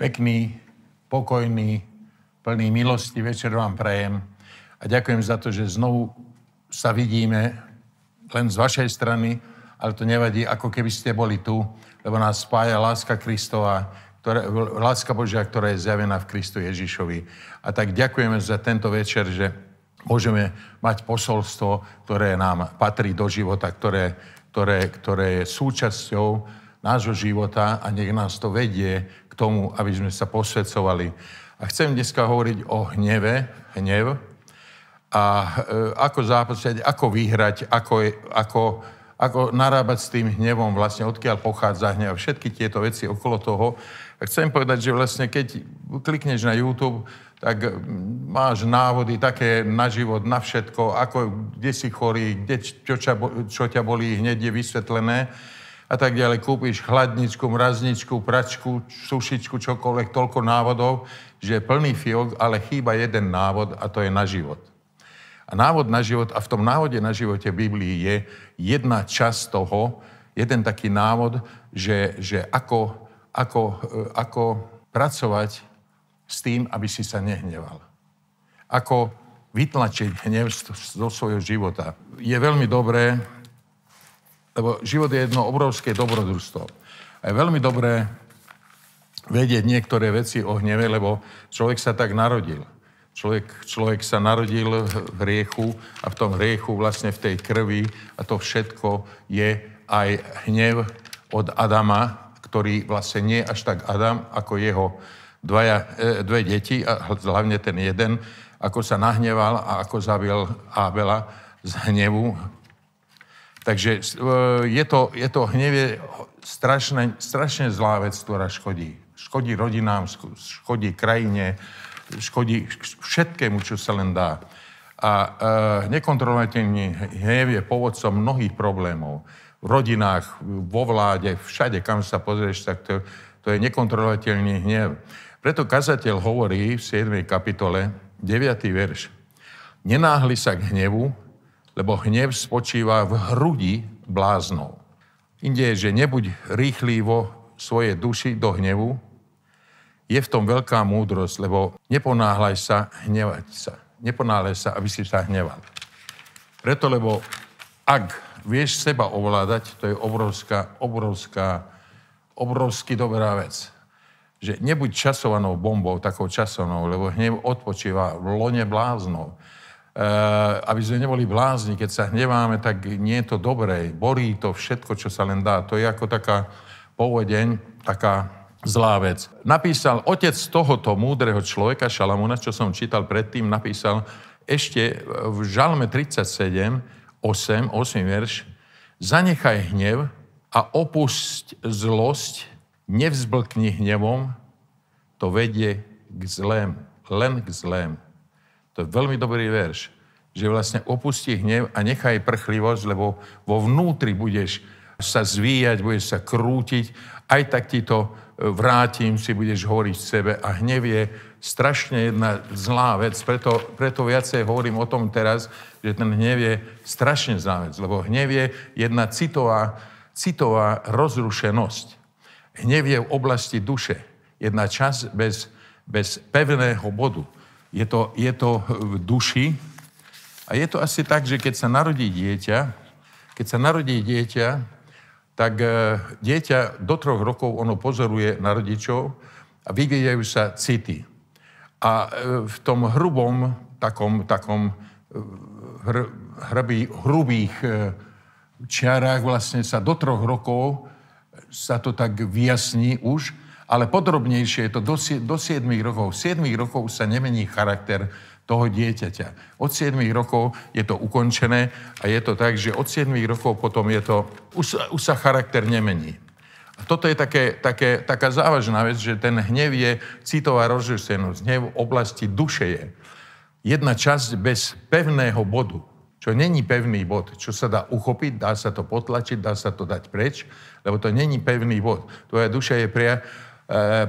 pekný, pokojný, plný milosti večer vám prajem a ďakujem za to, že znovu sa vidíme len z vašej strany, ale to nevadí, ako keby ste boli tu, lebo nás spája láska Kristova, ktoré, láska Božia, ktorá je zjavená v Kristu Ježišovi. A tak ďakujeme za tento večer, že môžeme mať posolstvo, ktoré nám patrí do života, ktoré, ktoré, ktoré je súčasťou nášho života a nech nás to vedie tomu, aby sme sa posvedcovali. A chcem dneska hovoriť o hneve, hnev a e, ako zápasiť, ako vyhrať, ako, ako, ako narábať s tým hnevom, vlastne odkiaľ pochádza hnev, všetky tieto veci okolo toho. A chcem povedať, že vlastne keď klikneš na YouTube, tak máš návody také na život, na všetko, ako, kde si chorý, kde, čo, čo, čo ťa bolí, hneď je vysvetlené a tak ďalej. Kúpiš chladničku, mrazničku, pračku, sušičku, čokoľvek, toľko návodov, že je plný fiok, ale chýba jeden návod a to je na život. A návod na život, a v tom návode na živote Biblii je jedna časť toho, jeden taký návod, že, že ako, ako, ako pracovať s tým, aby si sa nehneval. Ako vytlačiť hnev zo svojho života. Je veľmi dobré, lebo život je jedno obrovské dobrodružstvo. A je veľmi dobré vedieť niektoré veci o hneve, lebo človek sa tak narodil. Človek, človek sa narodil v hriechu a v tom hriechu vlastne v tej krvi a to všetko je aj hnev od Adama, ktorý vlastne nie až tak Adam, ako jeho dvaja, e, dve deti, a hlavne ten jeden, ako sa nahneval a ako zabil Abela z hnevu, Takže e, je to, je to hnevie strašne, strašne zlá vec, ktorá škodí. Škodí rodinám, škodí krajine, škodí všetkému, čo sa len dá. A e, nekontrolovateľný hnev je povodcom mnohých problémov. V rodinách, vo vláde, všade, kam sa pozrieš, tak to, to je nekontrolovateľný hnev. Preto kazateľ hovorí v 7. kapitole, 9. verš. Nenáhli sa k hnevu, lebo hnev spočíva v hrudi bláznov. Inde je, že nebuď rýchlý vo svojej duši do hnevu, je v tom veľká múdrosť, lebo neponáhľaj sa hnevať sa. Neponáhľaj sa, aby si sa hneval. Preto, lebo ak vieš seba ovládať, to je obrovská, obrovská, obrovsky dobrá vec. Že nebuď časovanou bombou, takou časovanou, lebo hnev odpočíva v lone bláznov. Eh, aby sme neboli blázni, keď sa hneváme, tak nie je to dobré. Borí to všetko, čo sa len dá. To je ako taká povodeň, taká zlá vec. Napísal otec tohoto múdreho človeka, Šalamúna, čo som čítal predtým, napísal ešte v Žalme 37, 8, 8 verš, zanechaj hnev a opusť zlosť, nevzblkni hnevom, to vedie k zlému, len k zlému. To je veľmi dobrý verš, že vlastne opustí hnev a nechaj prchlivosť, lebo vo vnútri budeš sa zvíjať, budeš sa krútiť, aj tak ti to e, vrátim, si budeš hovoriť sebe a hnev je strašne jedna zlá vec, preto, preto viacej hovorím o tom teraz, že ten hnev je strašne zlá vec, lebo hnev je jedna citová, citová rozrušenosť. Hnev je v oblasti duše. Jedna časť bez, bez pevného bodu. Je to, je to v duši. A je to asi tak, že keď sa narodí dieťa, keď sa narodí dieťa, tak e, dieťa do troch rokov ono pozoruje na rodičov a vyvíjajú sa city. A e, v tom hrubom, takom, takom e, hr, hrbý, hrubých čiarách vlastne sa do troch rokov sa to tak vyjasní už ale podrobnejšie je to do, do 7 rokov. V 7 rokov sa nemení charakter toho dieťaťa. Od 7 rokov je to ukončené a je to tak, že od 7 rokov potom je to, už, už sa charakter nemení. A toto je také, také, taká závažná vec, že ten hnev je citová rozrušenosť. Hnev v oblasti duše je. Jedna časť bez pevného bodu, čo není pevný bod, čo sa dá uchopiť, dá sa to potlačiť, dá sa to dať preč, lebo to není pevný bod. Tvoja duša je pria,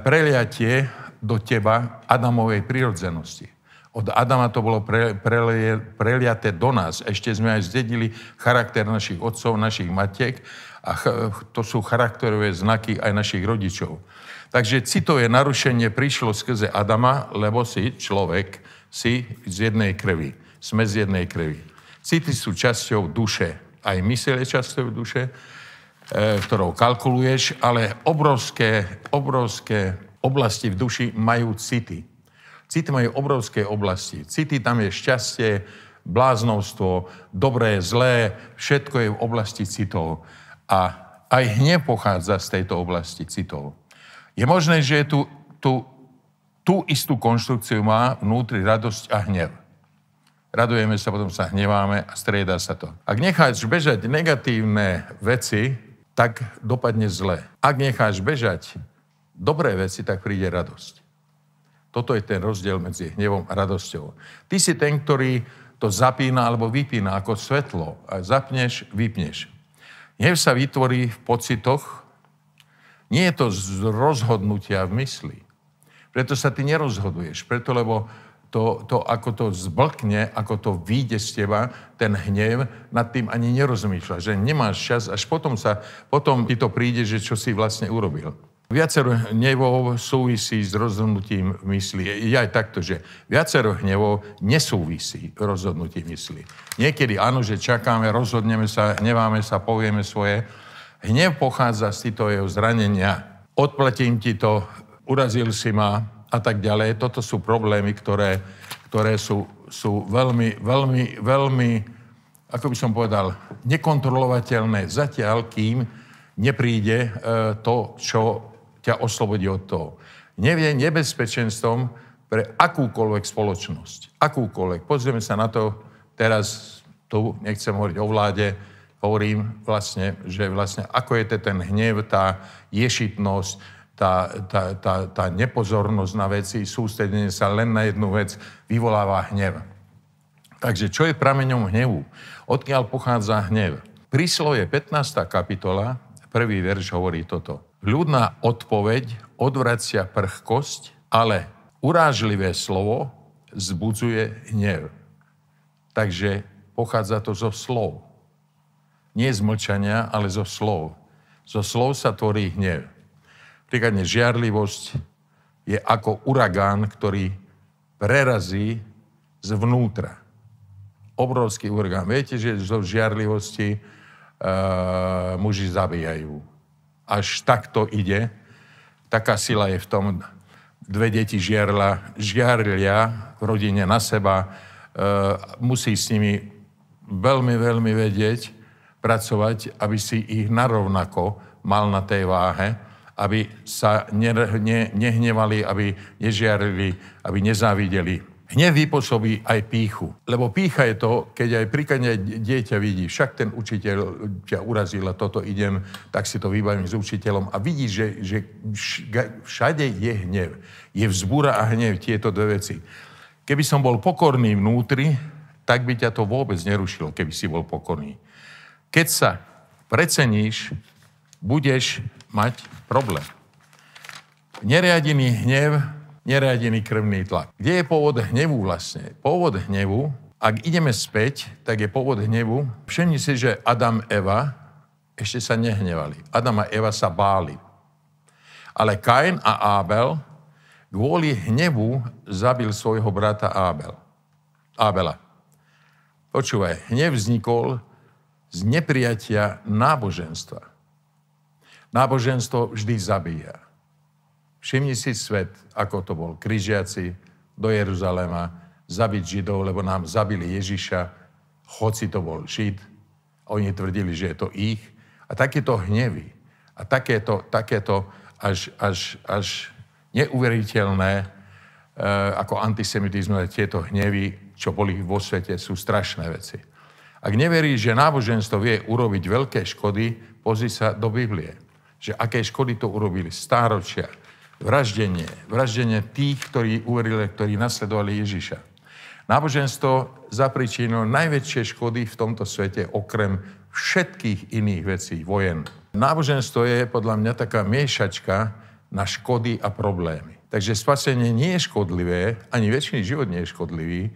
preliatie do teba Adamovej prirodzenosti. Od Adama to bolo pre, prelie, preliaté do nás. Ešte sme aj zdedili charakter našich otcov, našich matiek a ch- to sú charakterové znaky aj našich rodičov. Takže citové narušenie prišlo skrze Adama, lebo si človek, si z jednej krvi. Sme z jednej krvi. City sú časťou duše. Aj mysel je časťou duše, ktorou kalkuluješ, ale obrovské, obrovské oblasti v duši majú city. City majú obrovské oblasti. City tam je šťastie, bláznovstvo, dobré, zlé, všetko je v oblasti citov. A aj hnev pochádza z tejto oblasti citov. Je možné, že tu, tu, tú istú konštrukciu má vnútri radosť a hnev. Radujeme sa, potom sa hneváme a strieda sa to. Ak necháš bežať negatívne veci, tak dopadne zle. Ak necháš bežať dobré veci, tak príde radosť. Toto je ten rozdiel medzi hnevom a radosťou. Ty si ten, ktorý to zapína alebo vypína ako svetlo. A zapneš, vypneš. Hnev sa vytvorí v pocitoch. Nie je to z rozhodnutia v mysli. Preto sa ty nerozhoduješ. Preto, lebo to, to, ako to zblkne, ako to vyjde z teba, ten hnev, nad tým ani nerozmýšľa. Že nemáš čas, až potom, sa, potom ti to príde, že čo si vlastne urobil. Viacero hnevov súvisí s rozhodnutím mysli. Je aj takto, že viacero hnevov nesúvisí rozhodnutím mysli. Niekedy áno, že čakáme, rozhodneme sa, hneváme sa, povieme svoje. Hnev pochádza z jeho zranenia. Odplatím ti to, urazil si ma a tak ďalej. Toto sú problémy, ktoré, ktoré sú, sú veľmi, veľmi, veľmi, ako by som povedal, nekontrolovateľné zatiaľ, kým nepríde e, to, čo ťa oslobodí od toho. Nevie nebezpečenstvom pre akúkoľvek spoločnosť. Akúkoľvek. Pozrieme sa na to teraz, tu nechcem hovoriť o vláde, hovorím vlastne, že vlastne ako je to ten hnev, tá ješitnosť, tá, tá, tá, tá nepozornosť na veci, sústredenie sa len na jednu vec, vyvoláva hnev. Takže čo je prameňom hnevu? Odkiaľ pochádza hnev? Prísloje 15. kapitola, prvý verš hovorí toto. Ľudná odpoveď odvracia prchkosť, ale urážlivé slovo zbudzuje hnev. Takže pochádza to zo slov. Nie z mlčania, ale zo slov. Zo slov sa tvorí hnev. Príkladne žiarlivosť je ako uragán, ktorý prerazí zvnútra. Obrovský uragán. Viete, že zo žiarlivosti uh, muži zabíjajú až takto ide. Taká sila je v tom, dve deti žiarla, žiarlia v rodine na seba, e, musí s nimi veľmi, veľmi vedieť, pracovať, aby si ich narovnako mal na tej váhe, aby sa ne, ne, nehnevali, aby nežiarili, aby nezávideli. Hnev vypôsobí aj píchu. Lebo pícha je to, keď aj príkladne dieťa vidí, však ten učiteľ ťa urazil a toto idem, tak si to vybavím s učiteľom a vidí, že, že všade je hnev. Je vzbúra a hnev, tieto dve veci. Keby som bol pokorný vnútri, tak by ťa to vôbec nerušilo, keby si bol pokorný. Keď sa preceníš, budeš mať problém. Neriadený hnev neriadený krvný tlak. Kde je pôvod hnevu vlastne? Pôvod hnevu, ak ideme späť, tak je pôvod hnevu. Všimni si, že Adam, Eva ešte sa nehnevali. Adam a Eva sa báli. Ale Kain a Ábel kvôli hnevu zabil svojho brata Ábel. Ábela. Počúvaj, hnev vznikol z neprijatia náboženstva. Náboženstvo vždy zabíja. Všimni si svet, ako to bol. Križiaci do Jeruzalema, zabiť Židov, lebo nám zabili Ježiša, hoci to bol Žid. Oni tvrdili, že je to ich. A takéto hnevy a takéto, takéto až, až, až neuveriteľné, e, ako antisemitizmus, tieto hnevy, čo boli vo svete, sú strašné veci. Ak neveríš, že náboženstvo vie urobiť veľké škody, pozri sa do Biblie. Že aké škody to urobili stáročia vraždenie. Vraždenie tých, ktorí uverili, ktorí nasledovali Ježiša. Náboženstvo zapričinilo najväčšie škody v tomto svete, okrem všetkých iných vecí, vojen. Náboženstvo je podľa mňa taká miešačka na škody a problémy. Takže spasenie nie je škodlivé, ani väčší život nie je škodlivý.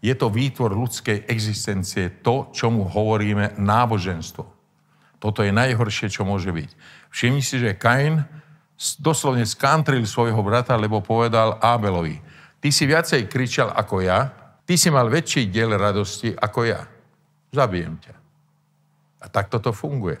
Je to výtvor ľudskej existencie, to, čomu hovoríme náboženstvo. Toto je najhoršie, čo môže byť. Všimni si, že Kain doslovne skantril svojho brata, lebo povedal Ábelovi, ty si viacej kričal ako ja, ty si mal väčší diel radosti ako ja. Zabijem ťa. A takto to funguje.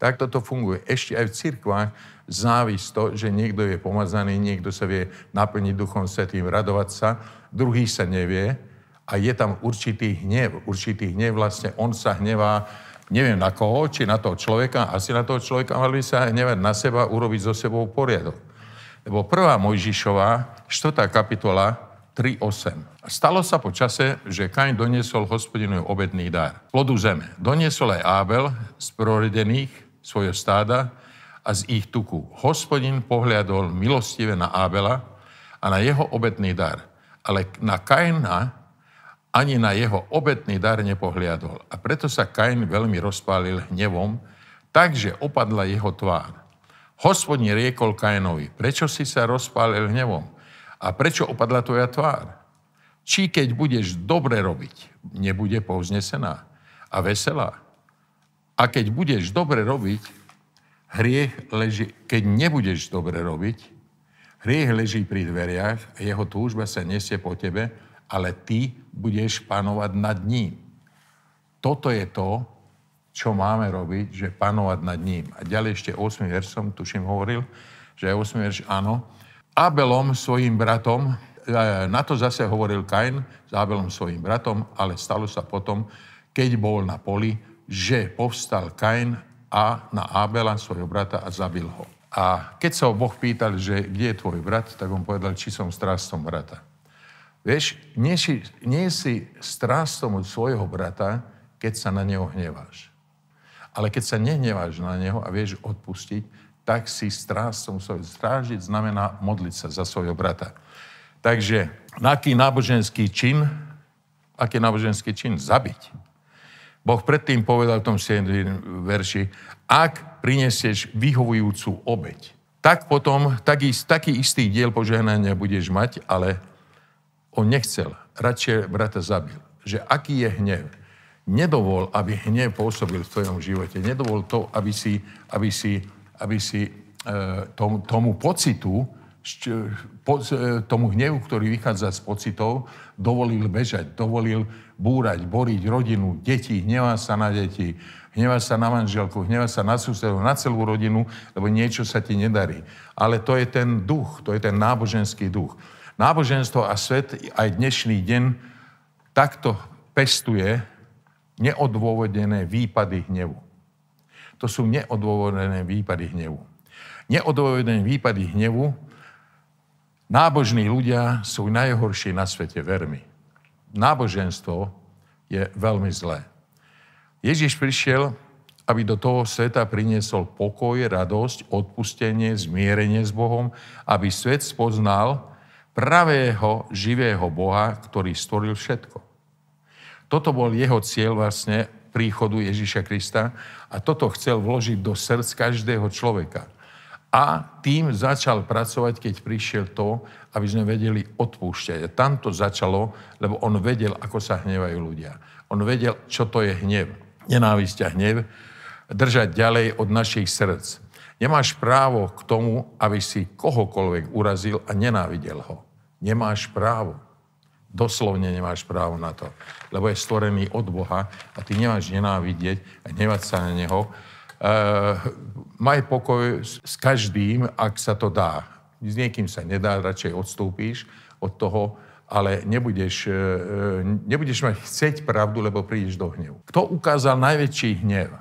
Takto to funguje. Ešte aj v cirkvách závisť to, že niekto je pomazaný, niekto sa vie naplniť Duchom Svetým, radovať sa, druhý sa nevie a je tam určitý hnev. Určitý hnev vlastne, on sa hnevá, neviem na koho, či na toho človeka, asi na toho človeka, mali sa hnevať na seba, urobiť so sebou poriadok. Lebo prvá Mojžišová, 4. kapitola, 3.8. Stalo sa po čase, že Kain doniesol hospodinu obedný dar. Plodu zeme. Doniesol aj Ábel z prorodených svojho stáda a z ich tuku. Hospodin pohľadol milostivé na Ábela a na jeho obetný dar, ale na Kaina ani na jeho obetný dar nepohliadol. A preto sa Kain veľmi rozpálil hnevom, takže opadla jeho tvár. Hospodin riekol Kainovi, prečo si sa rozpálil hnevom? A prečo opadla tvoja tvár? Či keď budeš dobre robiť, nebude povznesená a veselá. A keď budeš dobre robiť, Hriech leží, keď nebudeš dobre robiť, hriech leží pri dveriach a jeho túžba sa nesie po tebe, ale ty budeš panovať nad ním. Toto je to, čo máme robiť, že panovať nad ním. A ďalej ešte 8. veršom, tuším, hovoril, že 8. verš, áno. Abelom, svojim bratom, e, na to zase hovoril Kain s Abelom, svojim bratom, ale stalo sa potom, keď bol na poli, že povstal Kain a na Abela, svojho brata, a zabil ho. A keď sa ho Boh pýtal, že kde je tvoj brat, tak on povedal, či som strástom brata. Vieš, nie si, nie si strástom od svojho brata, keď sa na neho hneváš. Ale keď sa nehneváš na neho a vieš odpustiť, tak si strástom svojho. Strážiť znamená modliť sa za svojho brata. Takže, aký náboženský čin, aký náboženský čin? Zabiť. Boh predtým povedal v tom 7. verši, ak prinesieš vyhovujúcu obeď, tak potom taký, taký istý diel požehnania budeš mať, ale on nechcel, radšej brata zabil. Že aký je hnev? Nedovol, aby hnev pôsobil v tvojom živote. Nedovol to, aby si, aby si, aby si e, tomu, tomu pocitu, po, e, tomu hnevu, ktorý vychádza z pocitov, dovolil bežať, dovolil búrať, boriť rodinu, deti, hnevá sa na deti, hnevá sa na manželku, hnevá sa na susedov, na celú rodinu, lebo niečo sa ti nedarí. Ale to je ten duch, to je ten náboženský duch. Náboženstvo a svet aj dnešný deň takto pestuje neodôvodené výpady hnevu. To sú neodôvodené výpady hnevu. Neodôvodené výpady hnevu Nábožní ľudia sú najhorší na svete, vermi. Náboženstvo je veľmi zlé. Ježiš prišiel, aby do toho sveta priniesol pokoj, radosť, odpustenie, zmierenie s Bohom, aby svet spoznal pravého, živého Boha, ktorý stvoril všetko. Toto bol jeho cieľ vlastne príchodu Ježíša Krista a toto chcel vložiť do srdc každého človeka. A tým začal pracovať, keď prišiel to, aby sme vedeli odpúšťať. A tam to začalo, lebo on vedel, ako sa hnevajú ľudia. On vedel, čo to je hnev. Nenávisť a hnev. Držať ďalej od našich srdc. Nemáš právo k tomu, aby si kohokoľvek urazil a nenávidel ho. Nemáš právo. Doslovne nemáš právo na to. Lebo je stvorený od Boha a ty nemáš nenávidieť a hnevať sa na Neho, Uh, maj pokoj s každým, ak sa to dá. S niekým sa nedá, radšej odstúpíš od toho, ale nebudeš, uh, nebudeš mať chceť pravdu, lebo prídeš do hnevu. Kto ukázal najväčší hnev?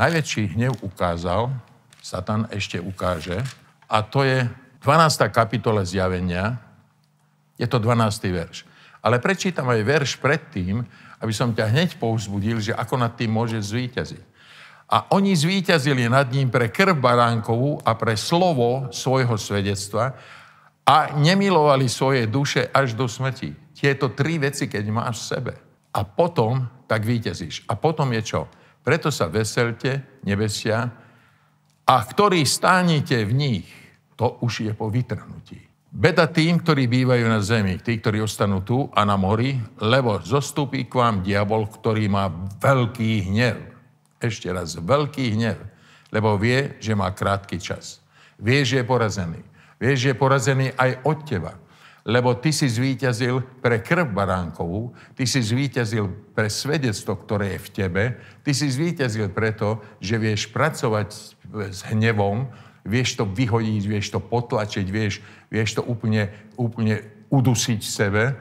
Najväčší hnev ukázal, Satan ešte ukáže, a to je 12. kapitola zjavenia, je to 12. verš. Ale prečítam aj verš predtým, aby som ťa hneď povzbudil, že ako nad tým môže zvíťaziť. A oni zvíťazili nad ním pre krv baránkovú a pre slovo svojho svedectva a nemilovali svoje duše až do smrti. Tieto tri veci, keď máš v sebe. A potom tak víťazíš. A potom je čo? Preto sa veselte, nebesia, a ktorí stánite v nich, to už je po vytrhnutí. Beda tým, ktorí bývajú na zemi, tí, ktorí ostanú tu a na mori, lebo zostupí k vám diabol, ktorý má veľký hnev. Ešte raz, veľký hnev, lebo vie, že má krátky čas. Vie, že je porazený. Vie, že je porazený aj od teba. Lebo ty si zvíťazil pre krv baránkovú, ty si zvíťazil pre svedectvo, ktoré je v tebe, ty si zvíťazil preto, že vieš pracovať s hnevom, vieš to vyhodiť, vieš to potlačiť, vieš, vieš to úplne, úplne udusiť sebe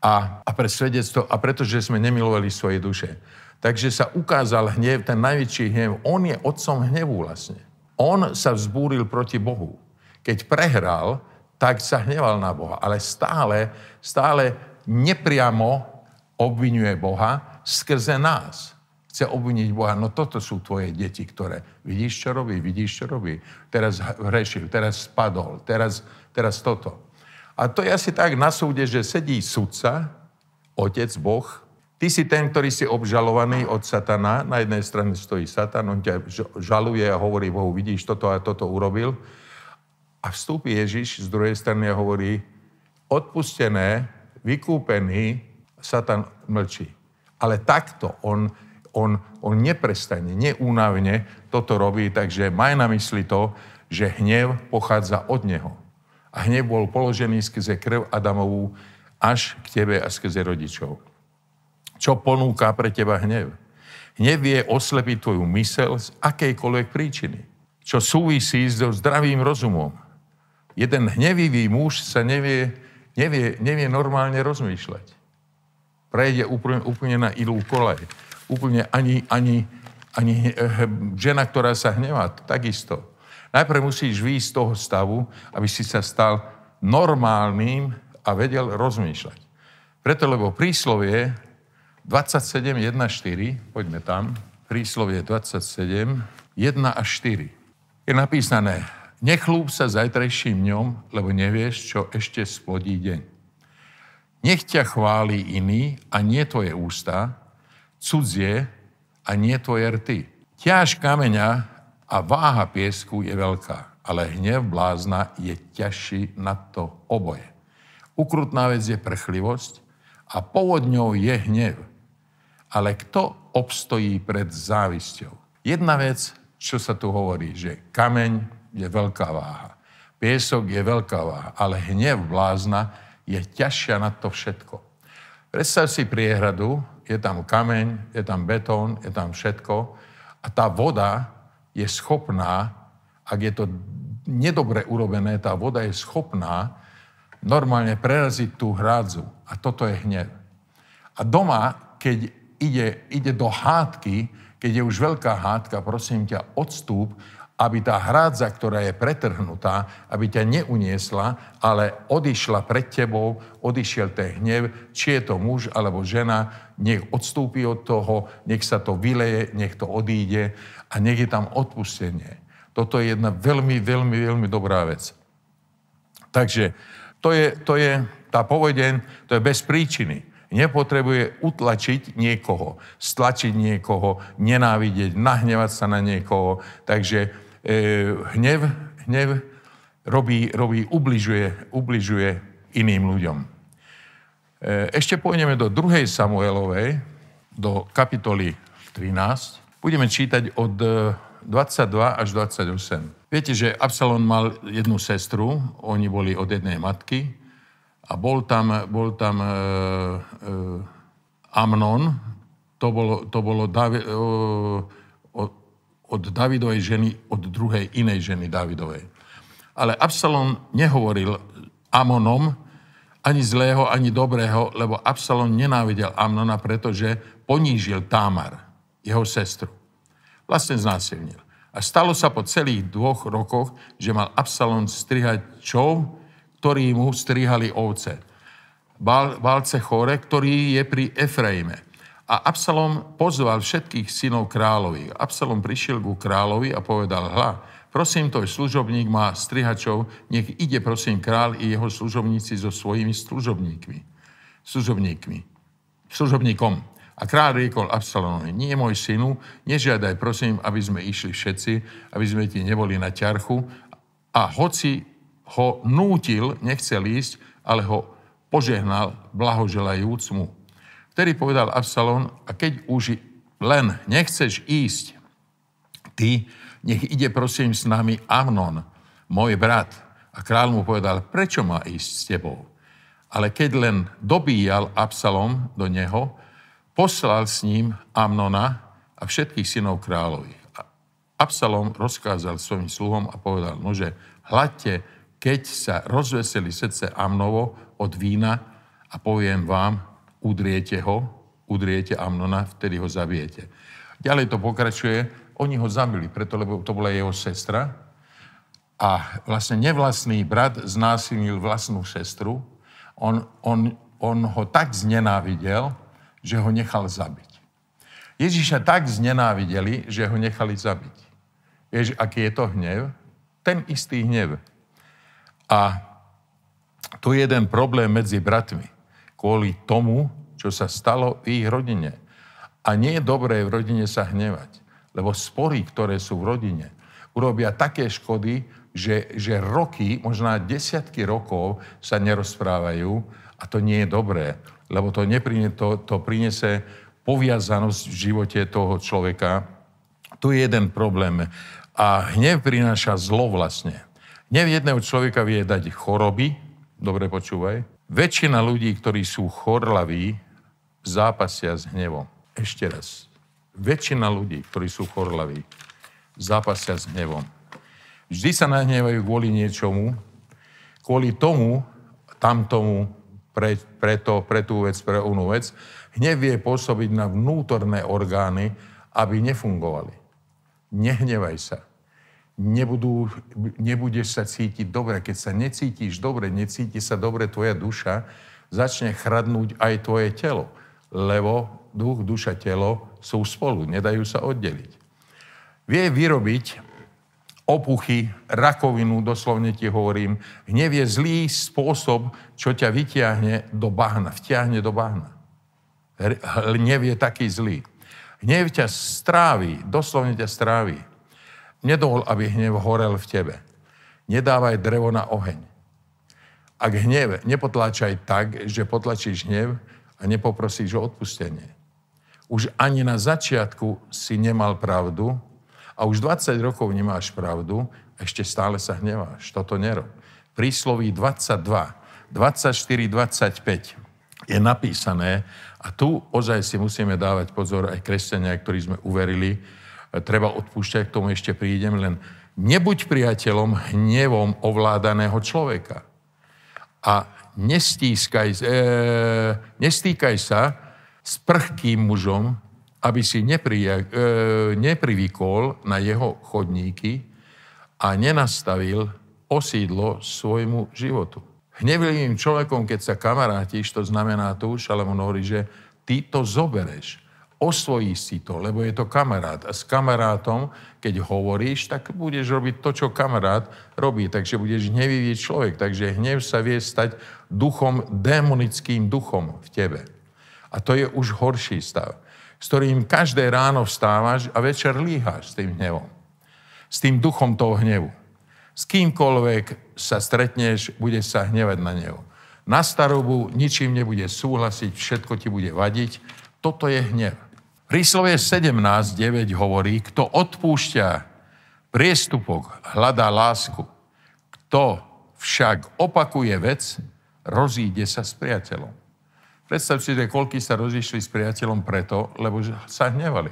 a, a pre svedectvo, a pretože sme nemilovali svoje duše. Takže sa ukázal hnev, ten najväčší hnev. On je otcom hnevu vlastne. On sa vzbúril proti Bohu. Keď prehral, tak sa hneval na Boha. Ale stále, stále nepriamo obvinuje Boha skrze nás chce obviniť Boha. No toto sú tvoje deti, ktoré vidíš, čo robí, vidíš, čo robí. Teraz hrešil, teraz spadol, teraz, teraz toto. A to je asi tak na súde, že sedí sudca, otec, Boh, ty si ten, ktorý si obžalovaný od satana, na jednej strane stojí satan, on ťa žaluje a hovorí Bohu, vidíš, toto a toto urobil. A vstúpi Ježiš z druhej strany a hovorí, odpustené, vykúpený, Satan mlčí. Ale takto on on, on neprestane, neúnavne toto robí, takže maj na mysli to, že hnev pochádza od neho. A hnev bol položený skrze krv Adamovú až k tebe a skrze rodičov. Čo ponúka pre teba hnev? Hnev je oslepiť tvoju mysel z akejkoľvek príčiny. Čo súvisí so zdravým rozumom. Jeden hnevivý muž sa nevie, nevie, nevie normálne rozmýšľať. Prejde úplne, úplne na ilú kolej úplne ani, ani, ani eh, žena, ktorá sa hnevá, takisto. Najprv musíš výjsť z toho stavu, aby si sa stal normálnym a vedel rozmýšľať. Preto, lebo príslovie 27.1.4, poďme tam, príslovie 27, 1 až 4. Je napísané, nechlúp sa zajtrajším dňom, lebo nevieš, čo ešte splodí deň. Nech ťa chváli iný a nie tvoje ústa, cudzie a nie tvoje rty. Ťaž kameňa a váha piesku je veľká, ale hnev blázna je ťažší na to oboje. Ukrutná vec je prchlivosť a povodňou je hnev. Ale kto obstojí pred závisťou? Jedna vec, čo sa tu hovorí, že kameň je veľká váha, piesok je veľká váha, ale hnev blázna je ťažšia na to všetko. Predstav si priehradu, je tam kameň, je tam betón, je tam všetko a tá voda je schopná, ak je to nedobre urobené, tá voda je schopná normálne preraziť tú hrádzu. A toto je hnev. A doma, keď ide, ide do hádky, keď je už veľká hádka, prosím ťa, odstúp aby tá hrádza, ktorá je pretrhnutá, aby ťa neuniesla, ale odišla pred tebou, odišiel ten hnev, či je to muž alebo žena, nech odstúpi od toho, nech sa to vyleje, nech to odíde a nech je tam odpustenie. Toto je jedna veľmi, veľmi, veľmi dobrá vec. Takže to je, to je tá povedeň, to je bez príčiny. Nepotrebuje utlačiť niekoho, stlačiť niekoho, nenávidieť, nahnevať sa na niekoho. Takže hnev, hnev robí, robí ubližuje, ubližuje iným ľuďom. E, ešte pôjdeme do 2. Samuelovej, do kapitoly 13. Budeme čítať od 22 e, až 28. Viete, že Absalon mal jednu sestru, oni boli od jednej matky a bol tam, bol tam e, e, Amnon, to bolo, to bolo Davi, e, od Davidovej ženy, od druhej inej ženy Davidovej. Ale Absalom nehovoril Amonom ani zlého, ani dobrého, lebo Absalom nenávidel Amnona, pretože ponížil Támar, jeho sestru. Vlastne znásilnil. A stalo sa po celých dvoch rokoch, že mal Absalom strihať čov, ktorý mu strihali ovce. Válce chore, ktorý je pri Efraime. A Absalom pozval všetkých synov kráľovi. Absalom prišiel ku kráľovi a povedal, hla, prosím, tvoj služobník má strihačov, nech ide, prosím, král i jeho služobníci so svojimi služobníkmi. Služobníkmi. Služobníkom. A kráľ riekol Absalomovi, nie môj synu, nežiadaj, prosím, aby sme išli všetci, aby sme ti neboli na ťarchu, a hoci ho nútil, nechcel ísť, ale ho požehnal, blahoželajúc mu. Vtedy povedal Absalom, a keď už len nechceš ísť, ty, nech ide prosím s nami Amnon, môj brat. A král mu povedal, prečo má ísť s tebou? Ale keď len dobíjal Absalom do neho, poslal s ním Amnona a všetkých synov kráľovi. Absalom rozkázal svojim sluhom a povedal, nože hladte, keď sa rozveseli srdce Amnovo od vína a poviem vám, udriete ho, udriete Amnona, vtedy ho zabijete. Ďalej to pokračuje, oni ho zabili, preto, lebo to bola jeho sestra a vlastne nevlastný brat znásilnil vlastnú sestru. On, on, on ho tak znenávidel, že ho nechal zabiť. Ježiša tak znenávideli, že ho nechali zabiť. Vieš, aký je to hnev? Ten istý hnev. A tu je jeden problém medzi bratmi. Kvôli tomu, čo sa stalo v ich rodine. A nie je dobré v rodine sa hnevať. Lebo spory, ktoré sú v rodine, urobia také škody, že, že roky, možno desiatky rokov sa nerozprávajú a to nie je dobré, lebo to, neprine, to, to prinese poviazanosť v živote toho človeka. Tu je jeden problém. A hnev prináša zlo vlastne. Hnev jedného človeka vie dať choroby, dobre počúvaj. Väčšina ľudí, ktorí sú chorlaví, zápasia s hnevom. Ešte raz. Väčšina ľudí, ktorí sú chorlaví, zápasia s hnevom. Vždy sa nahnevajú kvôli niečomu, kvôli tomu, tamtomu, pre, pre, to, pre tú vec, pre onú vec. Hnev vie pôsobiť na vnútorné orgány, aby nefungovali. Nehnevaj sa. Nebudú, nebudeš sa cítiť dobre. Keď sa necítiš dobre, necíti sa dobre tvoja duša, začne chradnúť aj tvoje telo. Lebo duch, duša, telo sú spolu, nedajú sa oddeliť. Vie vyrobiť opuchy, rakovinu, doslovne ti hovorím. Hnev je zlý spôsob, čo ťa vyťahne do bahna, vťahne do bahna. Hnev je taký zlý. Hnev ťa strávi, doslovne ťa strávi. Nedovol, aby hnev horel v tebe. Nedávaj drevo na oheň. Ak hnev, nepotláčaj tak, že potlačíš hnev a nepoprosíš o odpustenie. Už ani na začiatku si nemal pravdu, a už 20 rokov nemáš pravdu, ešte stále sa hneváš. Toto nerob. Prísloví 22, 24, 25 je napísané, a tu ozaj si musíme dávať pozor, aj kresťania, ktorí sme uverili, treba odpúšťať, k tomu ešte prídem, len nebuď priateľom hnevom ovládaného človeka. A nestískaj, e, nestýkaj sa s prchkým mužom, aby si neprija, e, neprivykol na jeho chodníky a nenastavil osídlo svojmu životu. Hnevlivým človekom, keď sa kamarátiš, to znamená to už, on hovorí, že ty to zobereš, osvojíš si to, lebo je to kamarát. A s kamarátom, keď hovoríš, tak budeš robiť to, čo kamarát robí. Takže budeš hnevivý človek. Takže hnev sa vie stať duchom, démonickým duchom v tebe. A to je už horší stav s ktorým každé ráno vstávaš a večer líhaš s tým hnevom. S tým duchom toho hnevu. S kýmkoľvek sa stretneš, budeš sa hnevať na neho. Na starobu ničím nebude súhlasiť, všetko ti bude vadiť. Toto je hnev. Príslovie 17.9 hovorí, kto odpúšťa priestupok, hľadá lásku. Kto však opakuje vec, rozíde sa s priateľom. Predstav si, že koľky sa rozišli s priateľom preto, lebo sa hnevali.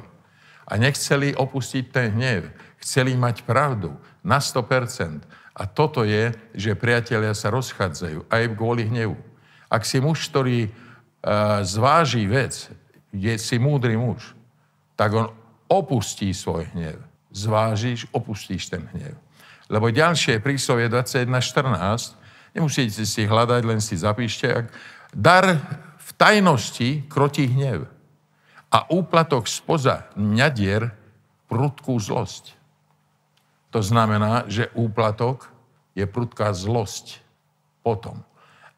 A nechceli opustiť ten hnev. Chceli mať pravdu na 100%. A toto je, že priatelia sa rozchádzajú aj kvôli hnevu. Ak si muž, ktorý uh, zváži vec, je si múdry muž, tak on opustí svoj hnev. Zvážiš, opustíš ten hnev. Lebo ďalšie príslovie 21.14, nemusíte si hľadať, len si zapíšte, ak dar v tajnosti krotí hnev a úplatok spoza ňadier prudkú zlosť. To znamená, že úplatok je prudká zlosť potom.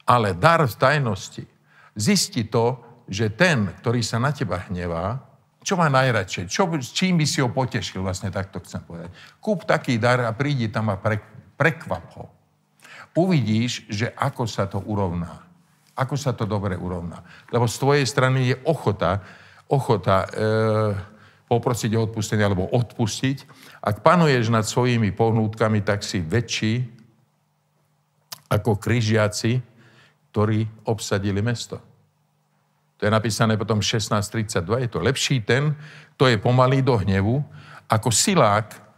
Ale dar v tajnosti zistí to, že ten, ktorý sa na teba hnevá, čo má najradšej? Čo, čím by si ho potešil, vlastne takto chcem povedať. Kúp taký dar a prídi tam a pre, Prekvap ho. Uvidíš, že ako sa to urovná. Ako sa to dobre urovná. Lebo z tvojej strany je ochota, ochota e, poprosiť o odpustenie alebo odpustiť. Ak panuješ nad svojimi pohnútkami, tak si väčší ako križiaci, ktorí obsadili mesto. To je napísané potom 16.32. Je to lepší ten, kto je pomalý do hnevu, ako silák,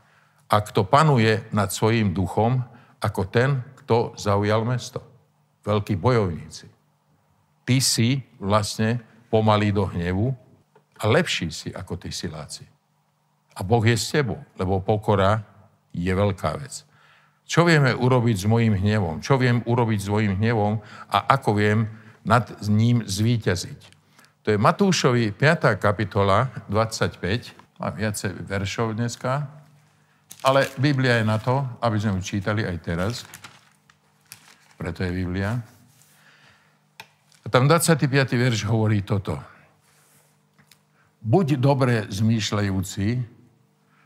a kto panuje nad svojim duchom, ako ten, kto zaujal mesto. Veľkí bojovníci. Ty si vlastne pomalý do hnevu a lepší si ako tí siláci. A Boh je s tebou, lebo pokora je veľká vec. Čo vieme urobiť s mojim hnevom? Čo viem urobiť s mojim hnevom a ako viem nad ním zvíťaziť? To je Matúšovi 5. kapitola 25. Mám viacej veršov dneska. Ale Biblia je na to, aby sme ju čítali aj teraz. Preto je Biblia. A tam 25. verš hovorí toto. Buď dobre zmýšľajúci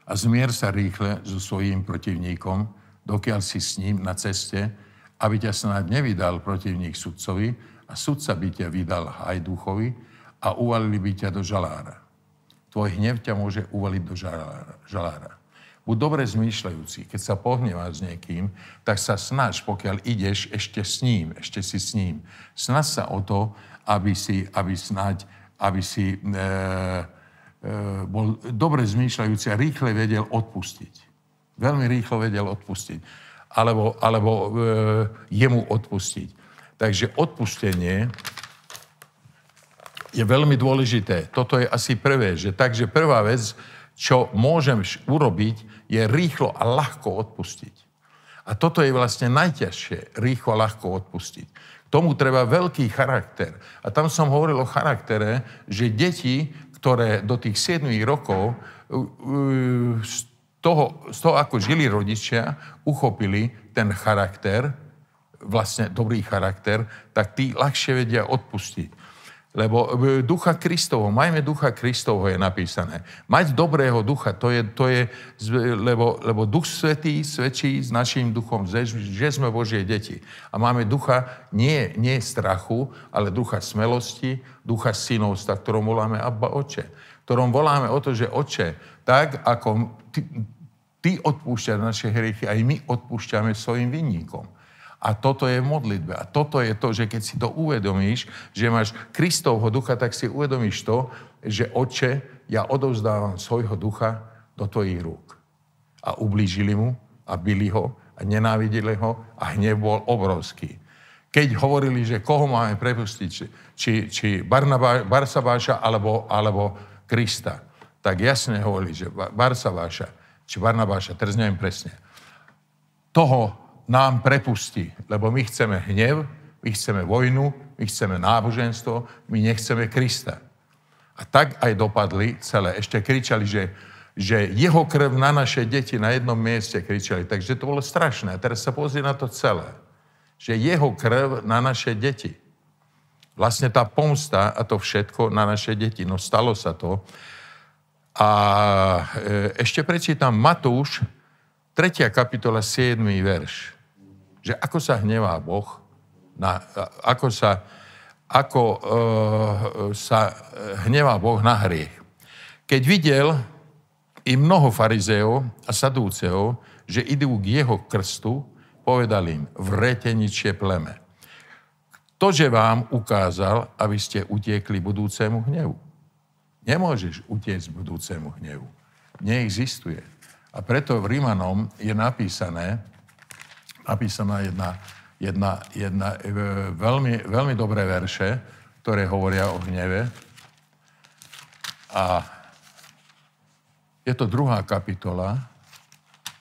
a zmier sa rýchle so svojím protivníkom, dokiaľ si s ním na ceste, aby ťa snáď nevydal protivník sudcovi a sudca by ťa vydal aj duchovi a uvalili by ťa do žalára. Tvoj hnev ťa môže uvaliť do žalára. žalára. Buď dobre zmýšľajúci. Keď sa pohneváš s niekým, tak sa snaž, pokiaľ ideš ešte s ním, ešte si s ním. Snaž sa o to, aby si, aby snáď, aby si e, e, bol dobre zmýšľajúci a rýchle vedel odpustiť. Veľmi rýchlo vedel odpustiť. Alebo, alebo e, jemu odpustiť. Takže odpustenie je veľmi dôležité. Toto je asi prvé, že takže prvá vec, čo môžem urobiť, je rýchlo a ľahko odpustiť. A toto je vlastne najťažšie, rýchlo a ľahko odpustiť. K tomu treba veľký charakter. A tam som hovoril o charaktere, že deti, ktoré do tých 7 rokov z toho, z toho, ako žili rodičia, uchopili ten charakter, vlastne dobrý charakter, tak tí ľahšie vedia odpustiť. Lebo e, ducha Kristovho, majme ducha Kristovho je napísané. Mať dobrého ducha, to je, to je lebo, lebo duch svetý svedčí s našim duchom, že sme Božie deti. A máme ducha nie, nie strachu, ale ducha smelosti, ducha synovstva, ktorom voláme Abba Oče. Ktorom voláme o to, že Oče, tak ako ty, ty odpúšťaš naše hriechy, aj my odpúšťame svojim vinníkom. A toto je v modlitbe. A toto je to, že keď si to uvedomíš, že máš Kristovho ducha, tak si uvedomíš to, že Oče, ja odovzdávam svojho ducha do tvojich rúk. A ublížili mu a byli ho a nenávideli ho a hnev bol obrovský. Keď hovorili, že koho máme prepustiť, či, či Barnabá, Barsabáša alebo, alebo Krista, tak jasne hovorili, že Barsabáša či Barnabáša, teraz neviem presne, toho nám prepustí, lebo my chceme hnev, my chceme vojnu, my chceme náboženstvo, my nechceme Krista. A tak aj dopadli celé. Ešte kričali, že, že jeho krv na naše deti na jednom mieste kričali. Takže to bolo strašné. A teraz sa pozrie na to celé. Že jeho krv na naše deti. Vlastne tá pomsta a to všetko na naše deti. No stalo sa to. A e, ešte prečítam Matúš, 3. kapitola, 7. verš že ako sa hnevá Boh, na, ako sa, ako, e, sa hnevá Boh na hriech. Keď videl i mnoho farizeov a sadúceov, že idú k jeho krstu, povedal im, vrete ničie pleme. Ktože vám ukázal, aby ste utiekli budúcemu hnevu? Nemôžeš utiecť budúcemu hnevu. Neexistuje. A preto v Rímanom je napísané, napísaná jedna, jedna, jedna e, veľmi, veľmi dobré verše, ktoré hovoria o hneve. A je to druhá kapitola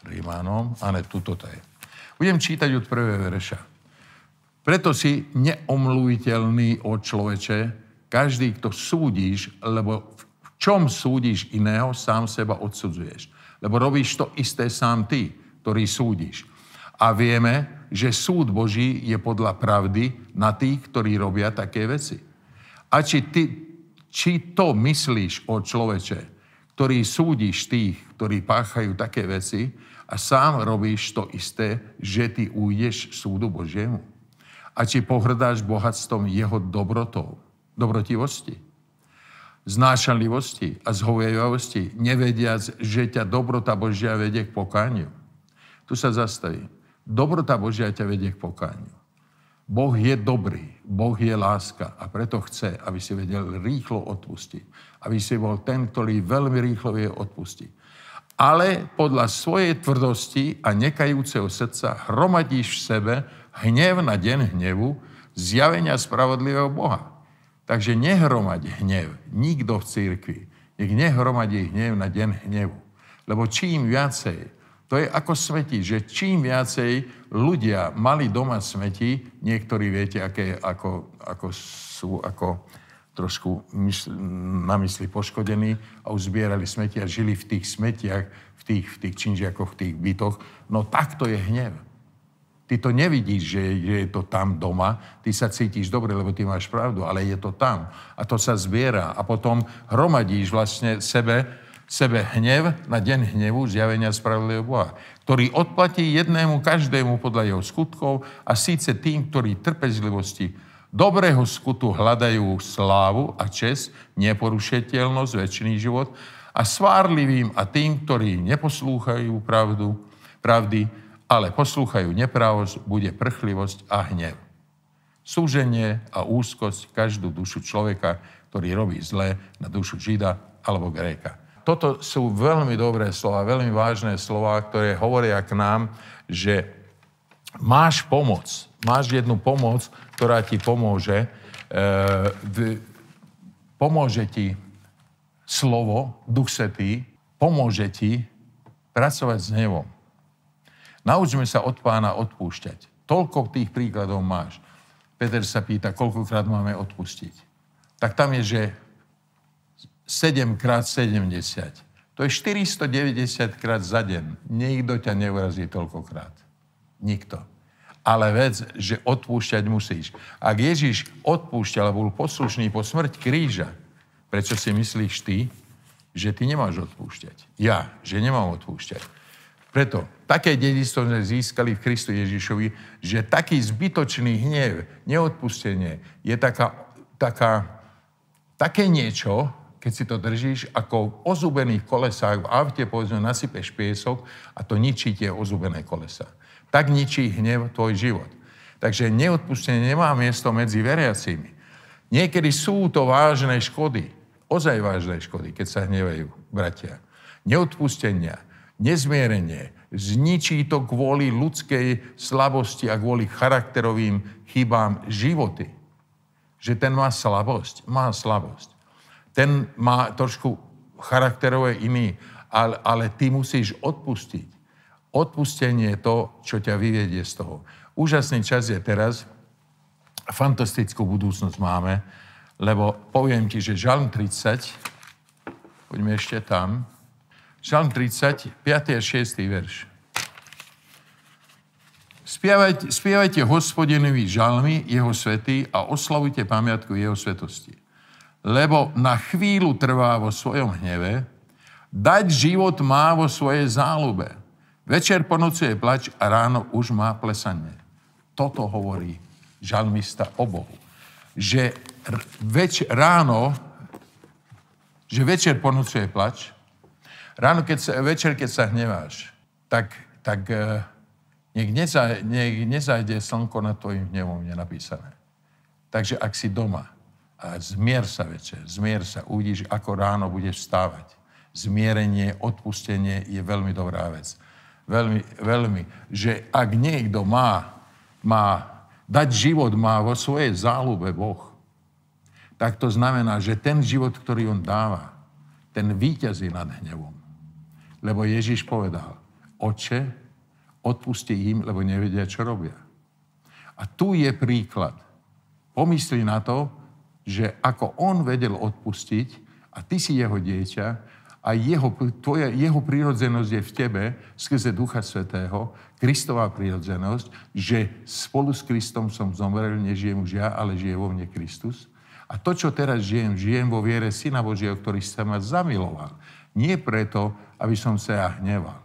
Rímanom, a tuto to je. Budem čítať od prvé verša. Preto si neomluviteľný od človeče, každý, kto súdiš, lebo v čom súdiš iného, sám seba odsudzuješ. Lebo robíš to isté sám ty, ktorý súdiš. A vieme, že súd Boží je podľa pravdy na tých, ktorí robia také veci. A či, ty, či to myslíš o človeče, ktorý súdiš tých, ktorí páchajú také veci a sám robíš to isté, že ty ujdeš súdu Božiemu? A či pohrdáš bohatstvom jeho dobrotou, dobrotivosti, znášanlivosti a zhovejavosti, nevediac, že ťa dobrota Božia vedie k pokániu? Tu sa zastaví. Dobrota Božia ťa vedie k pokániu. Boh je dobrý, Boh je láska a preto chce, aby si vedel rýchlo odpustiť. Aby si bol ten, ktorý veľmi rýchlo vie odpustiť. Ale podľa svojej tvrdosti a nekajúceho srdca hromadíš v sebe hnev na deň hnevu, zjavenia spravodlivého Boha. Takže nehromadí hnev nikto v církvi. Nech nehromadí hnev na deň hnevu. Lebo čím viacej to je ako smeti, že čím viacej ľudia mali doma smeti, niektorí viete, aké, ako, ako sú ako trošku mysl, na mysli poškodení a uzbierali smeti a žili v tých smetiach, v tých, v tých činžiakoch, v tých bytoch. No takto je hnev. Ty to nevidíš, že je to tam doma, ty sa cítiš dobre, lebo ty máš pravdu, ale je to tam. A to sa zbiera a potom hromadíš vlastne sebe sebe hnev na deň hnevu zjavenia spravodlivého Boha, ktorý odplatí jednému každému podľa jeho skutkov a síce tým, ktorí trpezlivosti dobrého skutu hľadajú slávu a čest, neporušiteľnosť, väčší život a svárlivým a tým, ktorí neposlúchajú pravdu, pravdy, ale poslúchajú nepravosť, bude prchlivosť a hnev. Súženie a úzkosť každú dušu človeka, ktorý robí zlé na dušu Žida alebo Gréka toto sú veľmi dobré slova, veľmi vážne slova, ktoré hovoria k nám, že máš pomoc, máš jednu pomoc, ktorá ti pomôže, e, pomôže ti slovo, Duch Svetý, pomôže ti pracovať s hnevom. Naučme sa od pána odpúšťať. Toľko tých príkladov máš. Peter sa pýta, koľkokrát máme odpustiť. Tak tam je, že 7 krát 70. To je 490 krát za deň. Nikto ťa neurazí toľkokrát. Nikto. Ale vec, že odpúšťať musíš. Ak Ježiš odpúšťal a bol poslušný po smrť kríža, prečo si myslíš ty, že ty nemáš odpúšťať? Ja, že nemám odpúšťať. Preto také dedistvo sme získali v Kristu Ježišovi, že taký zbytočný hnev, neodpustenie je taká, taká, také niečo, keď si to držíš, ako v ozubených kolesách v aute, povedzme, nasypeš piesok a to ničí tie ozubené kolesa. Tak ničí hnev tvoj život. Takže neodpustenie nemá miesto medzi veriacimi. Niekedy sú to vážne škody, ozaj vážne škody, keď sa hnevajú bratia. Neodpustenia, nezmierenie, zničí to kvôli ľudskej slabosti a kvôli charakterovým chybám životy. Že ten má slabosť, má slabosť ten má trošku charakterové iný, ale, ale ty musíš odpustiť. Odpustenie je to, čo ťa vyvedie z toho. Úžasný čas je teraz, fantastickú budúcnosť máme, lebo poviem ti, že Žalm 30, poďme ešte tam, Žalm 30, 5. a 6. verš. Spievajte, spievajte hospodinovi žalmy, jeho svety a oslavujte pamiatku jeho svetosti lebo na chvíľu trvá vo svojom hneve, dať život má vo svojej záľube. Večer ponocuje plač a ráno už má plesanie. Toto hovorí žalmista o Bohu. Že več, ráno, že večer ponocuje plač, ráno, keď sa, večer, keď sa hneváš, tak, tak eh, nech, neza, nech nezajde slnko nad tvojim hnevom, je napísané. Takže ak si doma, a zmier sa večer, zmier sa, uvidíš, ako ráno budeš vstávať. Zmierenie, odpustenie je veľmi dobrá vec. Veľmi, veľmi. Že ak niekto má, má dať život, má vo svojej záľube Boh, tak to znamená, že ten život, ktorý on dáva, ten víťazí nad hnevom. Lebo Ježiš povedal, oče, odpusti im, lebo nevedia, čo robia. A tu je príklad. Pomysli na to, že ako on vedel odpustiť a ty si jeho dieťa a jeho, tvoja, jeho prírodzenosť je v tebe skrze Ducha Svetého, Kristová prírodzenosť, že spolu s Kristom som zomrel, nežijem už ja, ale žije vo mne Kristus. A to, čo teraz žijem, žijem vo viere Syna Božieho, ktorý sa ma zamiloval. Nie preto, aby som sa ja hneval.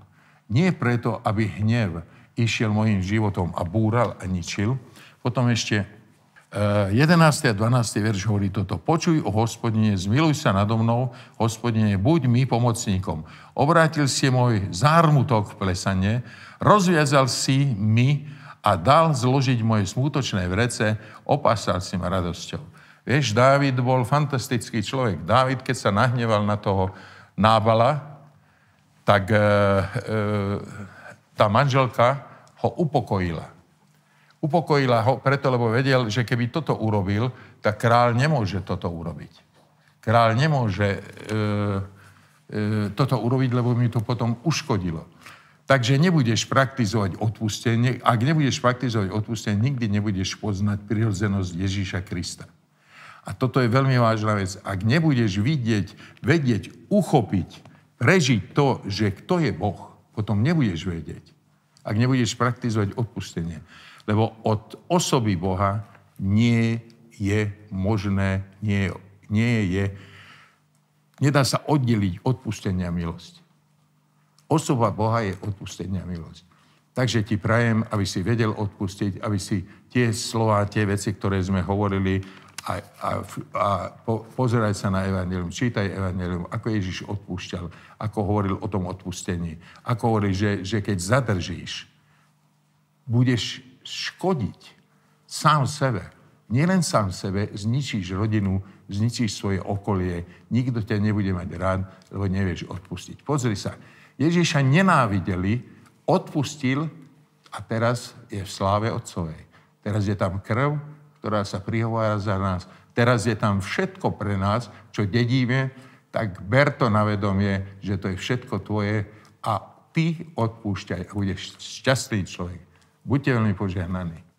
Nie preto, aby hnev išiel mojim životom a búral a ničil. Potom ešte 11. Eh, a 12. verš hovorí toto. Počuj o hospodine, zmiluj sa nado mnou, hospodine, buď mi pomocníkom. Obrátil si môj zármutok v plesanie, rozviazal si mi a dal zložiť moje smútočné vrece, opásal si ma radosťou. Vieš, Dávid bol fantastický človek. Dávid, keď sa nahneval na toho nábala, tak e, e, tá manželka ho upokojila Upokojila ho preto, lebo vedel, že keby toto urobil, tak král nemôže toto urobiť. Král nemôže e, e, toto urobiť, lebo mi to potom uškodilo. Takže nebudeš praktizovať odpustenie. Ak nebudeš praktizovať odpustenie, nikdy nebudeš poznať prirodzenosť Ježíša Krista. A toto je veľmi vážna vec. Ak nebudeš vidieť, vedieť, uchopiť, prežiť to, že kto je Boh, potom nebudeš vedieť. Ak nebudeš praktizovať odpustenie. Lebo od osoby Boha nie je možné, nie, nie je, nedá sa oddeliť odpustenia milosť. Osoba Boha je odpustenia milosť. Takže ti prajem, aby si vedel odpustiť, aby si tie slova, tie veci, ktoré sme hovorili, a, a, a po, pozeraj sa na Evangelium, čítaj Evangelium, ako Ježiš odpúšťal, ako hovoril o tom odpustení, ako hovorí, že, že keď zadržíš, budeš škodiť sám sebe. Nielen sám sebe, zničíš rodinu, zničíš svoje okolie, nikto ťa nebude mať rád, lebo nevieš odpustiť. Pozri sa, Ježiša nenávideli, odpustil a teraz je v sláve Otcovej. Teraz je tam krv, ktorá sa prihovára za nás. Teraz je tam všetko pre nás, čo dedíme, tak ber to na vedomie, že to je všetko tvoje a ty odpúšťaj a budeš šťastný človek. Buďte veľmi požehnaní.